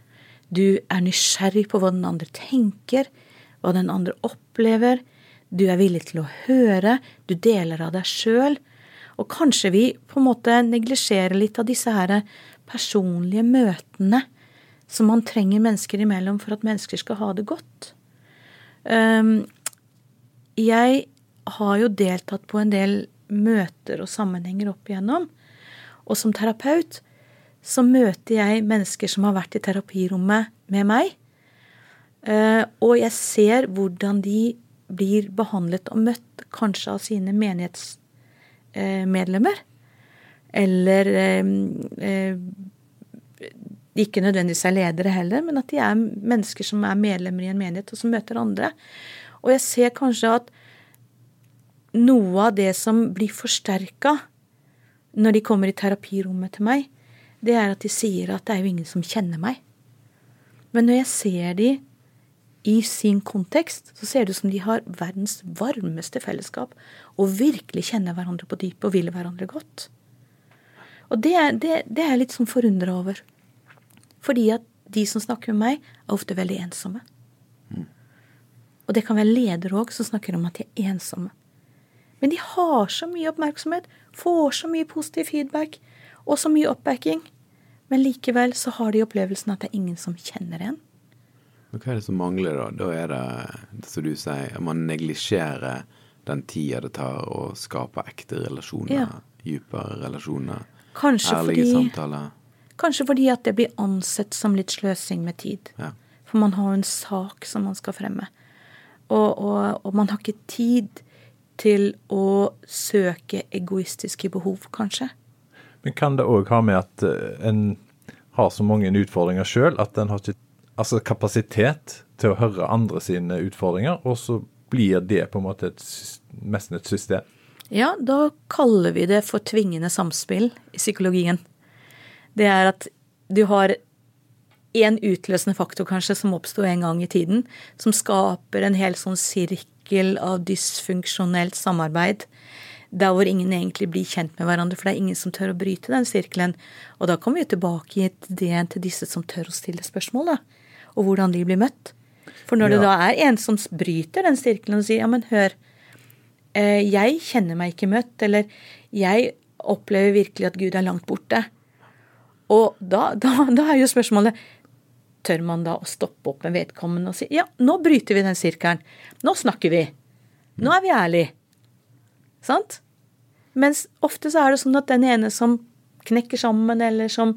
du er nysgjerrig på hva den andre tenker, hva den andre opplever, du er villig til å høre, du deler av deg sjøl. Og kanskje vi på en måte neglisjerer litt av disse her personlige møtene som man trenger mennesker imellom for at mennesker skal ha det godt. Um, jeg har jo deltatt på en del møter og sammenhenger opp igjennom. Og som terapeut så møter jeg mennesker som har vært i terapirommet med meg. Eh, og jeg ser hvordan de blir behandlet og møtt kanskje av sine menighetsmedlemmer. Eller eh, ikke nødvendigvis er ledere heller, men at de er mennesker som er medlemmer i en menighet, og som møter andre. Og jeg ser kanskje at noe av det som blir forsterka når de kommer i terapirommet til meg, det er at de sier at det er jo ingen som kjenner meg. Men når jeg ser de i sin kontekst, så ser det ut som de har verdens varmeste fellesskap og virkelig kjenner hverandre på dypet og vil hverandre godt. Og det, det, det er jeg litt sånn forundra over. Fordi at de som snakker med meg, er ofte veldig ensomme. Mm. Og det kan være ledere òg som snakker om at de er ensomme. Men de har så mye oppmerksomhet, får så mye positiv feedback og så mye oppbacking. Men likevel så har de opplevelsen at det er ingen som kjenner en. Men hva er det som mangler, da? Da er det, som du sier, at man neglisjerer den tida det tar å skape ekte relasjoner, Ja. dypere relasjoner, Kanskje ærlige fordi, samtaler. kanskje fordi at det blir ansett som litt sløsing med tid. Ja. For man har jo en sak som man skal fremme. Og, og, og man har ikke tid til å søke egoistiske behov, kanskje. Men kan det òg ha med at eh, en har så mange utfordringer sjøl at en har ikke altså kapasitet til å høre andre sine utfordringer, og så blir det på en måte et, nesten et system? Ja, da kaller vi det for tvingende samspill i psykologien. Det er at du har en utløsende faktor kanskje som oppsto en gang i tiden, som skaper en hel sånn sirkel av dysfunksjonelt samarbeid. Der hvor ingen egentlig blir kjent med hverandre, for det er ingen som tør å bryte den sirkelen. Og da kommer vi tilbake i ideen til disse som tør å stille spørsmål, da. Og hvordan de blir møtt. For når det da er en som bryter den sirkelen og sier ja, men hør, eh, jeg kjenner meg ikke møtt, eller jeg opplever virkelig at Gud er langt borte. Og da, da, da er jo spørsmålet Tør man da å stoppe opp med vedkommende og si ja, nå bryter vi den sirkelen. Nå snakker vi. Nå er vi ærlige. Sant? Mens ofte så er det sånn at den ene som knekker sammen, eller som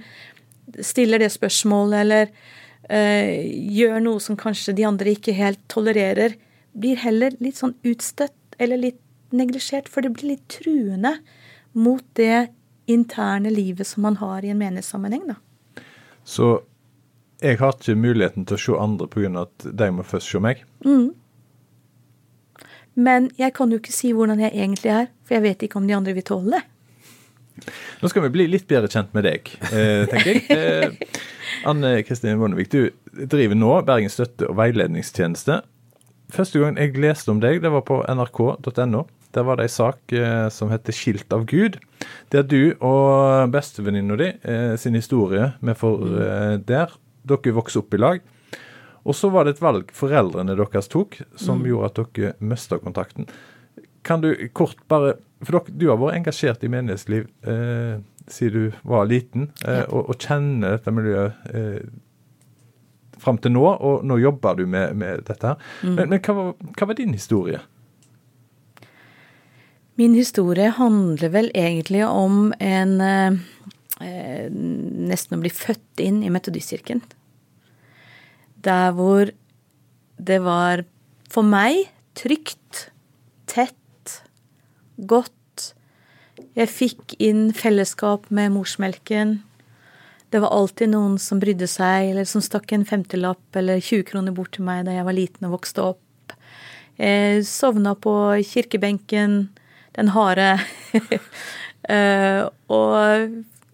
stiller det spørsmålet, eller øh, gjør noe som kanskje de andre ikke helt tolererer, blir heller litt sånn utstøtt eller litt neglisjert, for det blir litt truende mot det interne livet som man har i en menighetssammenheng, da. Så jeg har ikke muligheten til å se andre pga. at de må først se meg. Men jeg kan jo ikke si hvordan jeg egentlig er, for jeg vet ikke om de andre vil tåle det. Nå skal vi bli litt bedre kjent med deg, eh, tenker jeg. Eh, Anne Kristine Bondevik, du driver nå Bergens støtte- og veiledningstjeneste. Første gang jeg leste om deg, det var på nrk.no. Der var det ei sak eh, som heter 'Skilt av Gud', der du og bestevenninna di eh, sin historie vi får eh, der. Dere vokste opp i lag. Og så var det et valg foreldrene deres tok, som gjorde at dere mista kontakten. Kan du kort bare For dere, du har vært engasjert i menighetsliv eh, siden du var liten, eh, Ja. og, og kjenner dette miljøet eh, fram til nå, og nå jobber du med, med dette her. Men, men hva, var, hva var din historie? Min historie handler vel egentlig om en eh, eh, Nesten å bli født inn i metodistkirken. Der hvor det var for meg trygt, tett, godt. Jeg fikk inn fellesskap med morsmelken. Det var alltid noen som brydde seg, eller som stakk en femtilapp eller 20 kroner bort til meg da jeg var liten og vokste opp. Jeg sovna på kirkebenken, den harde. Eh, og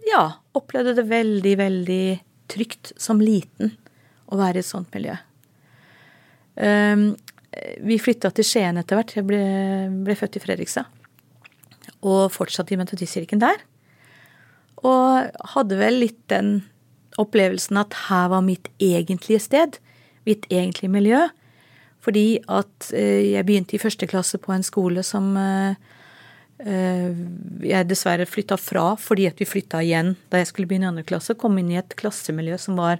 ja, opplevde det veldig, veldig trygt som liten å være i et sånt miljø. Um, vi flytta til Skien etter hvert. Jeg ble, ble født i Fredrikstad. Og fortsatte i metodistkirken der. Og hadde vel litt den opplevelsen at her var mitt egentlige sted. Mitt egentlige miljø. Fordi at eh, jeg begynte i første klasse på en skole som eh, jeg dessverre flytta fra fordi at vi flytta igjen da jeg skulle begynne i andre klasse. Kom inn i et klassemiljø som var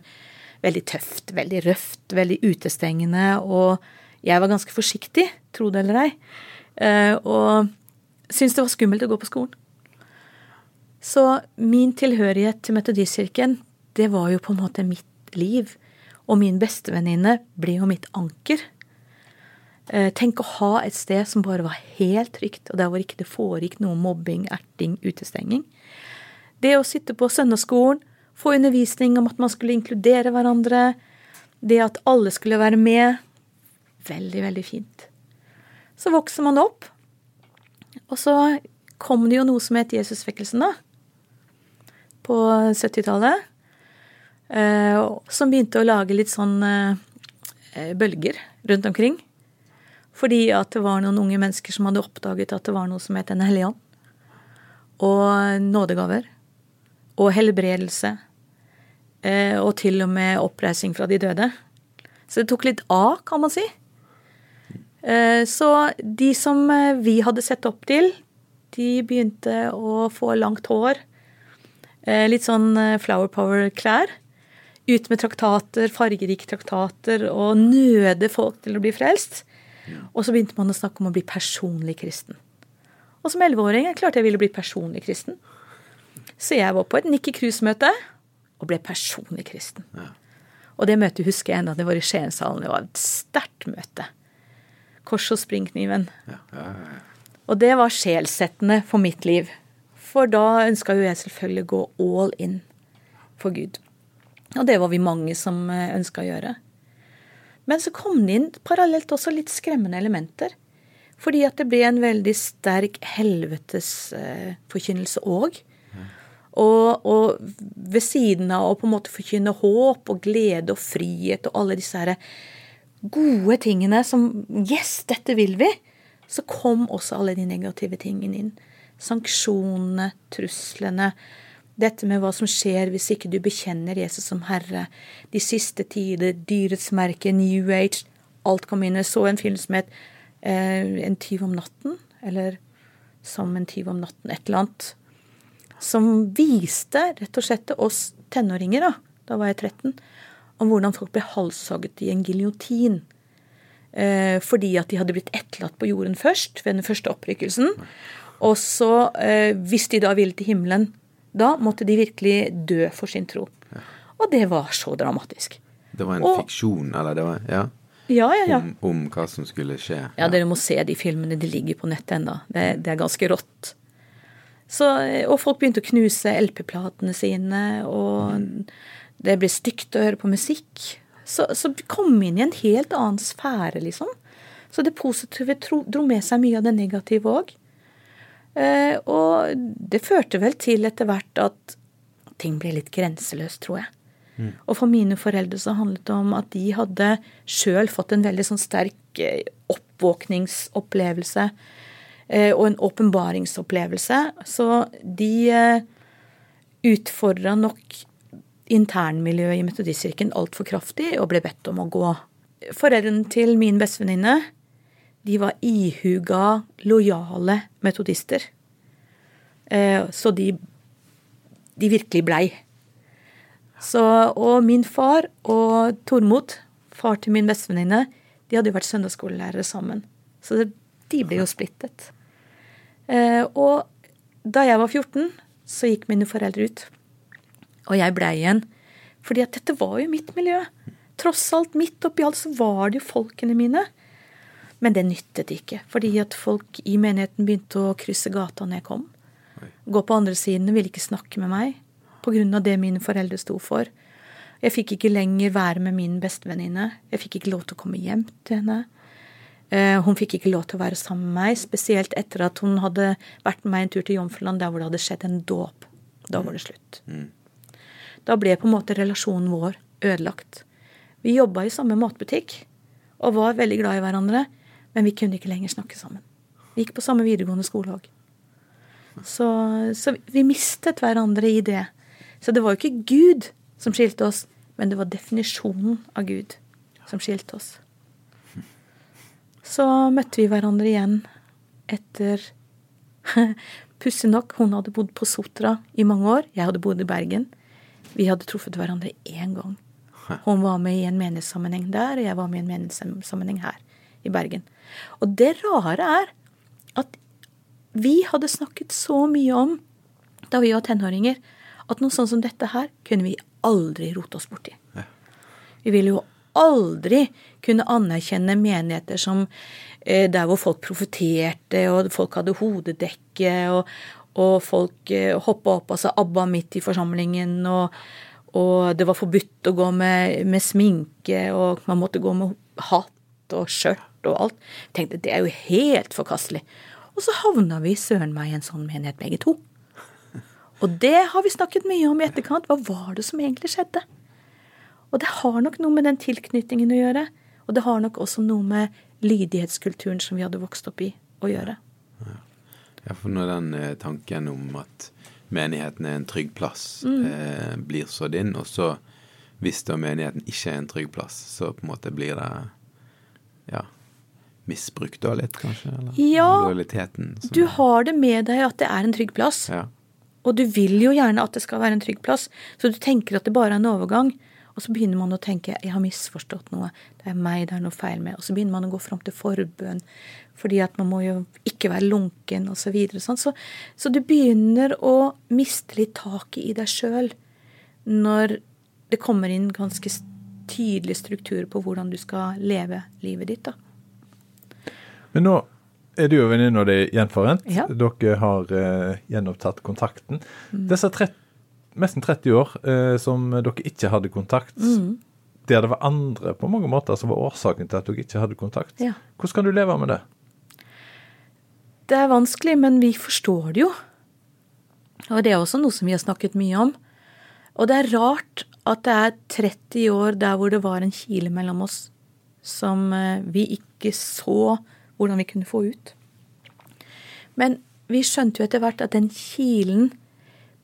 veldig tøft, veldig røft, veldig utestengende. Og jeg var ganske forsiktig, tro det eller ei. Eh, og syntes det var skummelt å gå på skolen. Så min tilhørighet til Metodistkirken, det var jo på en måte mitt liv. Og min bestevenninne ble jo mitt anker. Eh, Tenk å ha et sted som bare var helt trygt, og der hvor ikke det foregikk noe mobbing, erting, utestenging. Det å sitte på søndagsskolen, få undervisning om at man skulle inkludere hverandre, det at alle skulle være med. Veldig, veldig fint. Så vokser man opp, og så kom det jo noe som het Jesusvekkelsen, da. På 70-tallet. Eh, som begynte å lage litt sånn eh, bølger rundt omkring. Fordi at det var noen unge mennesker som hadde oppdaget at det var noe som het Den hellige ånd. Og nådegaver. Og helbredelse. Eh, og til og med oppreising fra de døde. Så det tok litt av, kan man si. Eh, så de som eh, vi hadde sett opp til, de begynte å få langt hår. Litt sånn Flower Power-klær. ut med traktater, fargerike traktater, og nøde folk til å bli frelst. Og så begynte man å snakke om å bli personlig kristen. Og som elleveåring klarte jeg ville bli personlig kristen. Så jeg var på et Nikki Cruise-møte og ble personlig kristen. Ja. Og det møtet husker jeg ennå. det var i Skienshallen. Det var et sterkt møte. Kors og springkniven. Ja, ja, ja. Og det var sjelsettende for mitt liv. For da ønska jo jeg selvfølgelig å gå all in for Gud. Og det var vi mange som eh, ønska å gjøre. Men så kom det inn parallelt også litt skremmende elementer. Fordi at det ble en veldig sterk helvetesforkynnelse eh, òg. Og, og, ved siden av å på en måte forkynne håp og glede og frihet og alle disse her gode tingene som Yes, dette vil vi! Så kom også alle de negative tingene inn. Sanksjonene, truslene. Dette med hva som skjer hvis ikke du bekjenner Jesus som herre. De siste tider, dyrets merke, New Age. Alt kom inn. Jeg så en film som het eh, En tyv om natten. Eller Som en tyv om natten. Et eller annet som viste rett og slett oss tenåringer, da, da var jeg 13, om hvordan folk ble halshogget i en giljotin. Eh, fordi at de hadde blitt etterlatt på jorden først, ved den første opprykkelsen. Og så, eh, hvis de da ville til himmelen, da måtte de virkelig dø for sin tro. Og det var så dramatisk. Det var en Og- fiksjon, eller det var Ja. Ja, ja, ja. Om, om hva som skulle skje. Ja, dere må se de filmene. De ligger på nettet ennå. Det, det er ganske rått. Så, og folk begynte å knuse LP-platene sine, og det ble stygt å høre på musikk. Så, så vi kom inn i en helt annen sfære, liksom. Så det positive dro med seg mye av det negative òg. Eh, og det førte vel til etter hvert at ting ble litt grenseløst, tror jeg. Og for mine foreldre så handlet det om at de hadde sjøl fått en veldig sånn sterk eh, oppvåkningsopplevelse eh, og en åpenbaringsopplevelse. Så de utfordra nok internmiljøet i Metodistkirken altfor kraftig og ble bedt om å gå. Foreldrene til min bestevenninne de var ihuga lojale metodister. Eh, Så de, de virkelig blei. Så, og min far og Tormod, far til min bestevenninne, de hadde jo vært søndagsskolelærere sammen. Så de ble jo splittet. Eh, og da jeg var 14, så gikk mine foreldre ut. Og jeg blei igjen. Fordi at dette var jo mitt miljø. Tross alt, midt oppi alt, så var det jo folkene mine. Men det nyttet ikke, fordi at folk i menigheten begynte å krysse gata når jeg kom. Gå på andre siden og ville ikke snakke med meg pga. det mine foreldre sto for. Jeg fikk ikke lenger være med min bestevenninne. Jeg fikk ikke lov til å komme hjem til henne. Eh, Hun fikk ikke lov til å være sammen med meg, spesielt etter at hun hadde vært med meg en tur til Jomfruland, der hvor det hadde skjedd en dåp. Da var det slutt. Da ble på en måte relasjonen vår ødelagt. Vi jobba i samme matbutikk og var veldig glad i hverandre, men vi kunne ikke lenger snakke sammen. Vi gikk på samme videregående skole òg. Så, så vi mistet hverandre i det. Så det var jo ikke Gud som skilte oss, men det var definisjonen av Gud som skilte oss. Så møtte vi hverandre igjen etter Pussig nok, hun hadde bodd på Sotra i mange år. Jeg hadde bodd i Bergen. Vi hadde truffet hverandre én gang. Hun var med i en menighetssammenheng der, og jeg var med i en menighetssammenheng her i Bergen. Og det rare er at vi hadde snakket så mye om, da vi var tenåringer, at noe sånt som dette her kunne vi aldri rote oss borti. Vi ville jo aldri kunne anerkjenne menigheter som eh, der hvor folk profeterte, og folk hadde hodedekke, og, og folk eh, hoppa opp og sa ABBA midt i forsamlingen, og, og det var forbudt å gå med, med sminke, og man måtte gå med hatt og skjørt og alt. Jeg tenkte det er jo helt forkastelig. Og så havna vi søren meg i en sånn menighet begge to. Og det har vi snakket mye om i etterkant. Hva var det som egentlig skjedde? Og det har nok noe med den tilknytningen å gjøre. Og det har nok også noe med lydighetskulturen som vi hadde vokst opp i, å gjøre. Ja, for når den eh, tanken om at menigheten er en trygg plass, Mm. eh, blir sådd inn, og så hvis da menigheten ikke er en trygg plass, så på en måte blir det ja, misbrukt da litt, kanskje? Eller? Ja, Lojaliteten. Du har det med deg at det er en trygg plass. ja. Og du vil jo gjerne at det skal være en trygg plass, så du tenker at det bare er en overgang. Og så begynner man å tenke jeg har misforstått noe, det er meg det er noe feil med. Og så begynner man å gå fram til forbønn, fordi at man må jo ikke være lunken osv. Så, videre, sånn. så, så du begynner å miste litt taket i deg sjøl når det kommer inn ganske tydelig struktur på hvordan du skal leve livet ditt. da. Men nå er du og venninna di gjenforent. Ja. Dere har eh, gjenopptatt kontakten. Mm. Disse tre, nesten 30 år eh, som dere ikke hadde kontakt, Mm. der det var andre på mange måter som var årsaken til at dere ikke hadde kontakt. Ja. Hvordan kan du leve med det? Det er vanskelig, men vi forstår det jo. Og det er også noe som vi har snakket mye om. Og det er rart at det er 30 år der hvor det var en kile mellom oss som eh, vi ikke så hvordan vi kunne få ut. Men vi skjønte jo etter hvert at den kilen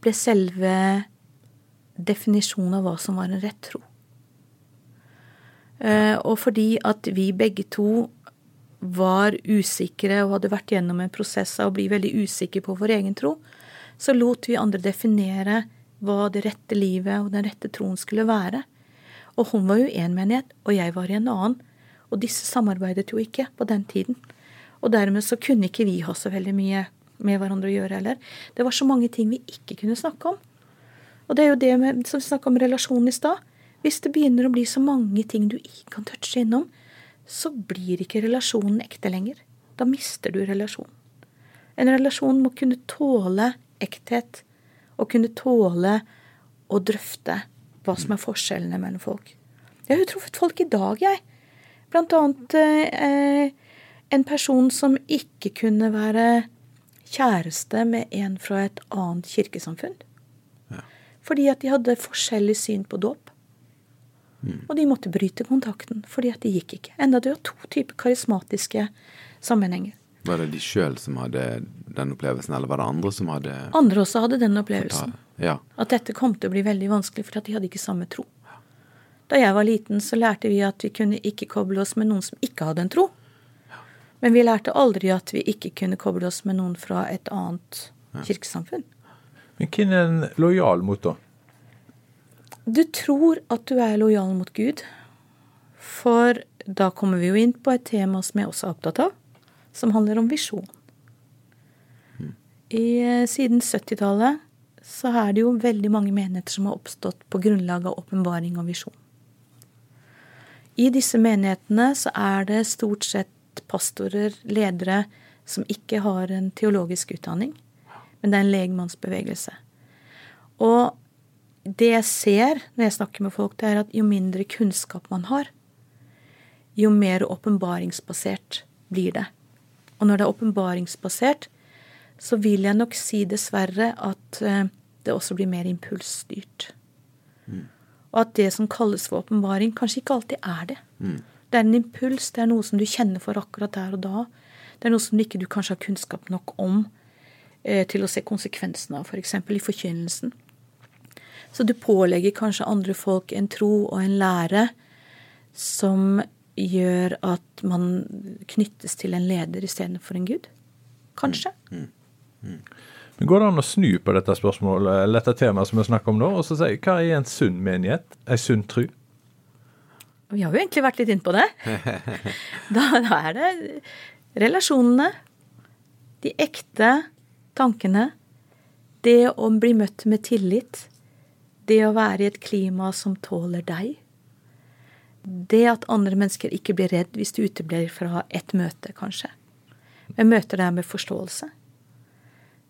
ble selve definisjonen av hva som var en rett tro. Eh, Og fordi at vi begge to var usikre og hadde vært gjennom en prosess av å bli veldig usikre på vår egen tro, så lot vi andre definere hva det rette livet og den rette troen skulle være. Og hun var jo i én menighet, og jeg var i en annen. Og disse samarbeidet jo ikke på den tiden. Og dermed så kunne ikke vi ha så veldig mye med hverandre å gjøre heller. Det var så mange ting vi ikke kunne snakke om. Og det er jo det med, som vi snakka om relasjonen i stad. Hvis det begynner å bli så mange ting du ikke kan touche innom, så blir ikke relasjonen ekte lenger. Da mister du relasjonen. En relasjon må kunne tåle ekthet, og kunne tåle å drøfte hva som er forskjellene mellom folk. Jeg har jo truffet folk i dag, jeg. Blant annet eh, en person som ikke kunne være kjæreste med en fra et annet kirkesamfunn. Fordi at de hadde forskjellig syn på dåp. Og de måtte bryte kontakten, fordi at det gikk ikke. Enda det var to typer karismatiske sammenhenger. Var det de sjøl som hadde den opplevelsen, eller var det andre som hadde Andre også hadde den opplevelsen. Ja. At dette kom til å bli veldig vanskelig, for at de hadde ikke samme tro. Da jeg var liten, så lærte vi at vi kunne ikke koble oss med noen som ikke hadde en tro. Men vi lærte aldri at vi ikke kunne koble oss med noen fra et annet kirkesamfunn. Men hvem er en lojal mot, da? Du tror at du er lojal mot Gud, for da kommer vi jo inn på et tema som jeg også er opptatt av, som handler om visjon. I, eh, siden 70-tallet så er det jo veldig mange menigheter som har oppstått på grunnlag av åpenbaring og visjon. I disse menighetene så er det stort sett pastorer, ledere, som ikke har en teologisk utdanning, men det er en legmannsbevegelse. Og det jeg ser når jeg snakker med folk, det er at jo mindre kunnskap man har, jo mer åpenbaringsbasert blir det. Og når det er åpenbaringsbasert, så vil jeg nok si dessverre at eh, det også blir mer impulsstyrt. Og at det som kalles for åpenbaring, kanskje ikke alltid er det. Det er en impuls, det er noe som du kjenner for akkurat der og da. Det er noe som ikke du kanskje har kunnskap nok om eh, til å se konsekvensene av, f.eks. For i forkynnelsen. Så du pålegger kanskje andre folk en tro og en lære som gjør at man knyttes til en leder istedenfor en gud. Kanskje. Men Går det an å snu på dette spørsmålet, eller dette temaet som vi snakker om nå, og så si hva er en sunn menighet? En sunn tru? Vi har jo egentlig vært litt inne på det. Da, da er det relasjonene, de ekte tankene, det å bli møtt med tillit, det å være i et klima som tåler deg. Det at andre mennesker ikke blir redd hvis du uteblir fra et møte, kanskje. Men møter deg med forståelse.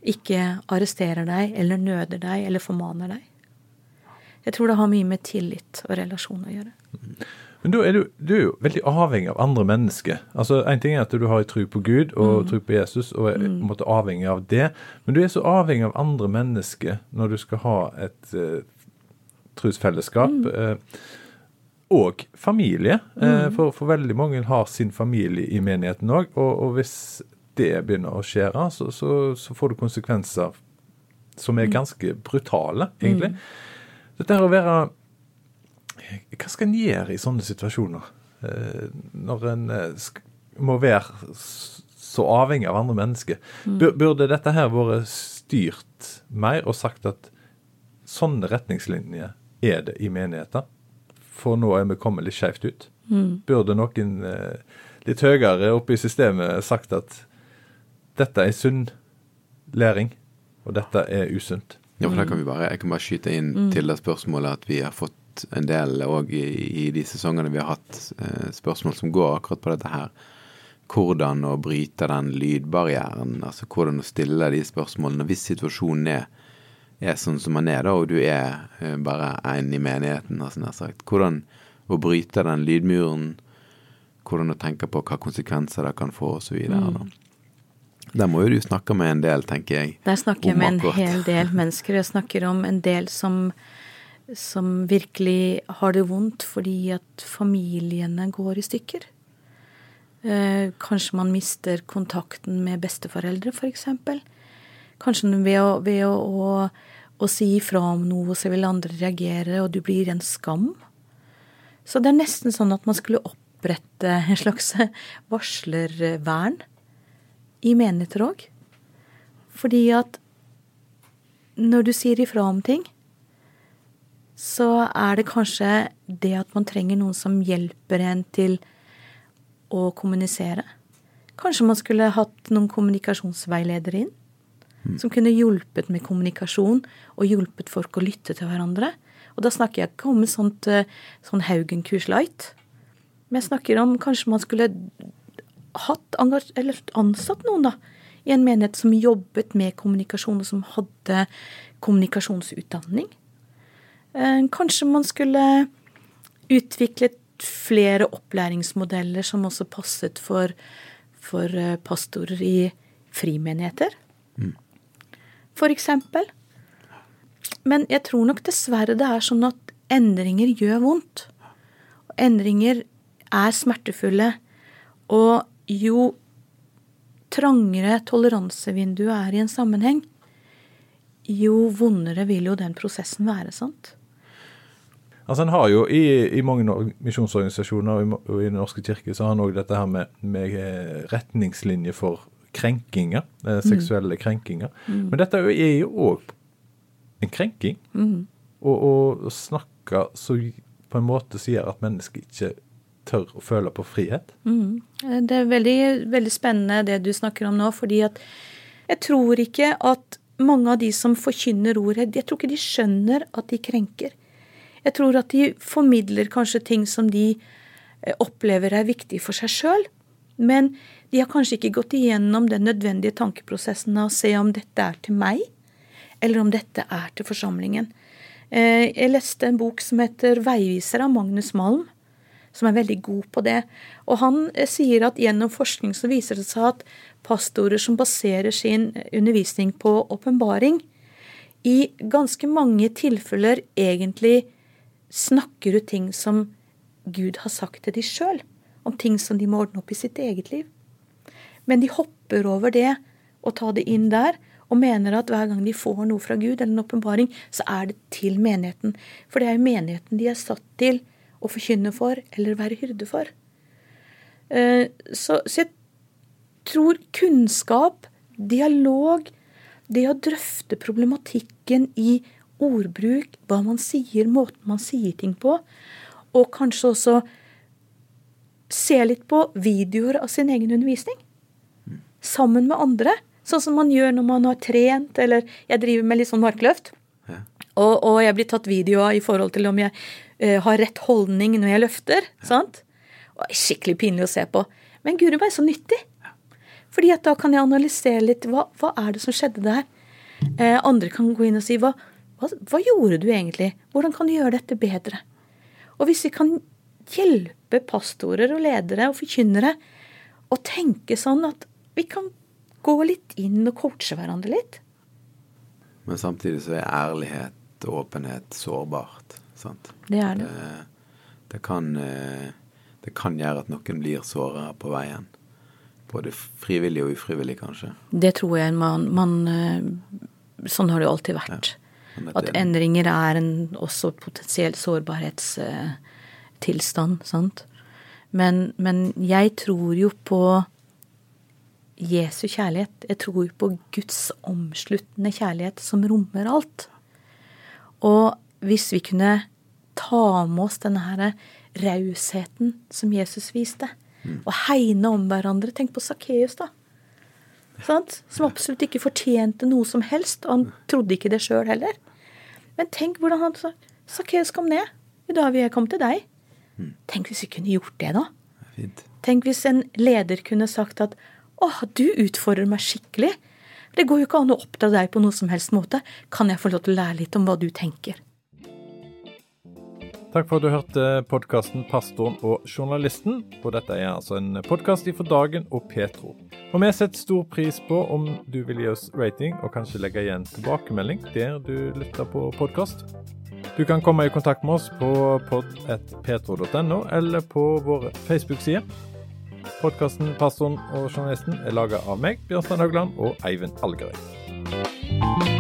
Ikke arresterer deg eller nøder deg eller formaner deg. Jeg tror det har mye med tillit og relasjon å gjøre. Men da er du, du er jo veldig avhengig av andre mennesker. Altså, En ting er at du har en tro på Gud og tro på Jesus og er en måte avhengig av det, men du er så avhengig av andre mennesker når du skal ha et uh, trosfellesskap. eh, og familie. eh, for, for veldig mange har sin familie i menigheten òg. Og, og hvis det begynner å skjære, så, så, så får du konsekvenser som er ganske brutale, egentlig. Dette her å være hva skal en gjøre i sånne situasjoner? Eh, når en eh, må være så avhengig av andre mennesker. Burde dette her vært styrt mer og sagt at sånne retningslinjer er det i menigheter? for nå er vi kommet litt skjevt ut? Burde noen eh, litt høyere oppe i systemet sagt at dette er sunn læring, og dette er usunt? Ja, for da kan vi bare, Jeg kan bare skyte inn til det spørsmålet at vi har fått en del òg i, i de sesongene vi har hatt eh, spørsmål som går akkurat på dette her. Hvordan å bryte den lydbarrieren. Altså hvordan å stille de spørsmålene hvis situasjonen er, er sånn som man er, da, og du er eh, bare en i menigheten, altså nær sagt. Hvordan å bryte den lydmuren. Hvordan å tenke på hva konsekvenser det kan få, osv. Mm. Der må jo du snakke med en del, tenker jeg. Der snakker jeg med en hel del mennesker. Jeg snakker om en del som, som virkelig har det vondt fordi at familiene går i stykker. Eh, kanskje man mister kontakten med besteforeldre, f.eks. Kanskje ved, å, ved å, å, å si ifra om noe, så vil andre reagere, og du blir en skam. Så det er nesten sånn at man skulle opprette en slags varslervern i menigheter òg. Fordi at når du sier ifra om ting, så er det kanskje det at man trenger noen som hjelper en til å kommunisere. Kanskje man skulle hatt noen kommunikasjonsveiledere inn. Som kunne hjulpet med kommunikasjon og hjulpet folk å lytte til hverandre. Og da snakker jeg ikke om sånt eh, sånn Haugen-kurs light. Men jeg snakker om kanskje man skulle hatt eller ansatt noen da, i en menighet som jobbet med kommunikasjon, og som hadde kommunikasjonsutdanning. Eh, Kanskje man skulle utviklet flere opplæringsmodeller som også passet for, for eh, pastorer i frimenigheter. For eksempel. Men jeg tror nok dessverre det er sånn at endringer gjør vondt. Endringer er smertefulle. Og jo trangere toleransevinduet er i en sammenheng, jo vondere vil jo den prosessen være, sant? Altså En har jo i, i mange misjonsorganisasjoner og i, og i Den norske kirke så har en òg dette her med, med eh, retningslinjer for krenkinger. eh, Seksuelle krenkinger. Men dette er jo- òg en krenking. Og, og å snakke så på en måte som gjør at mennesker ikke tør å føle på frihet. Mm. Det er veldig, veldig spennende det du snakker om nå, fordi at jeg tror ikke at mange av de som forkynner ordet, jeg tror ikke de skjønner at de krenker. Jeg tror at de formidler kanskje ting som de eh, opplever er viktig for seg sjøl, men de har kanskje ikke gått igjennom den nødvendige tankeprosessen av å se om dette er til meg, eller om dette er til forsamlingen. Eh, Jeg leste en bok som heter 'Veiviser' av Magnus Malm som er veldig god på det. Og han eh, sier at gjennom forskning så viser det seg at pastorer som baserer sin undervisning på åpenbaring, i ganske mange tilfeller egentlig snakker ut ting som Gud har sagt til de sjøl, om ting som de må ordne opp i sitt eget liv. Men de hopper over det og tar det inn der, og mener at hver gang de får noe fra Gud, eller en åpenbaring, så er det til menigheten. For det er jo menigheten de er satt til å forkynne for, eller være hyrde for. Eh, Så, så jeg tror kunnskap, dialog, det å drøfte problematikken i ordbruk, hva man sier, måten man sier ting på, og kanskje også se litt på videoer av sin egen undervisning. Sammen med andre. Sånn som man gjør når man har trent, eller jeg driver med litt sånn markløft. Ja. Og, og jeg blir tatt video av i forhold til om jeg har rett holdning når jeg løfter. sant? Og det er skikkelig pinlig å se på. Men guri meg, så nyttig. Fordi at da kan jeg analysere litt. Hva, hva er det som skjedde der? Eh, andre kan gå inn og si hva, hva, hva gjorde du egentlig? Hvordan kan du gjøre dette bedre? Og hvis vi kan hjelpe pastorer og ledere og forkynnere å tenke sånn at vi kan gå litt inn og coache hverandre litt. Men samtidig så er ærlighet og åpenhet sårbart. Sant? Det er det. Det, det, kan, eh, det kan gjøre at noen blir såra på veien. Både frivillig og ufrivillig, kanskje. Det tror jeg man, man eh, Sånn har det jo alltid vært. Ja, At endringer er en også potensiell sårbarhetstilstand, sant. Men, men jeg tror jo på Jesu kjærlighet. Jeg tror på Guds omsluttende kjærlighet som rommer alt. Og hvis vi kunne ta med oss denne her rausheten som Jesus viste. Og hegne om hverandre. Tenk på Sakkeus, da. Sant? Som absolutt ikke fortjente noe som helst, og han trodde ikke det sjøl heller. Men tenk hvordan han sa Sakkeus, kom ned. I dag vil jeg komme til deg. Tenk hvis vi kunne gjort det, da. Fint. Tenk hvis en leder kunne sagt at åh, du utfordrer meg skikkelig. Det går jo ikke an å oppdra deg på noe som helst måte. Kan jeg få lov til å lære litt om hva du tenker? Takk for at du hørte podkasten 'Pastoren og journalisten'. Og dette er altså en podkast ifra Dagen og Petro. Og vi setter stor pris på om du vil gi oss rating og kanskje legge igjen tilbakemelding der du lytter på podkast. Du kan komme i kontakt med oss på pod.petro.no eller på våre Facebook-sider. Podkasten 'Pastoren og journalisten' er laga av meg, Bjørnstein Haugland og Eivind Algerøy.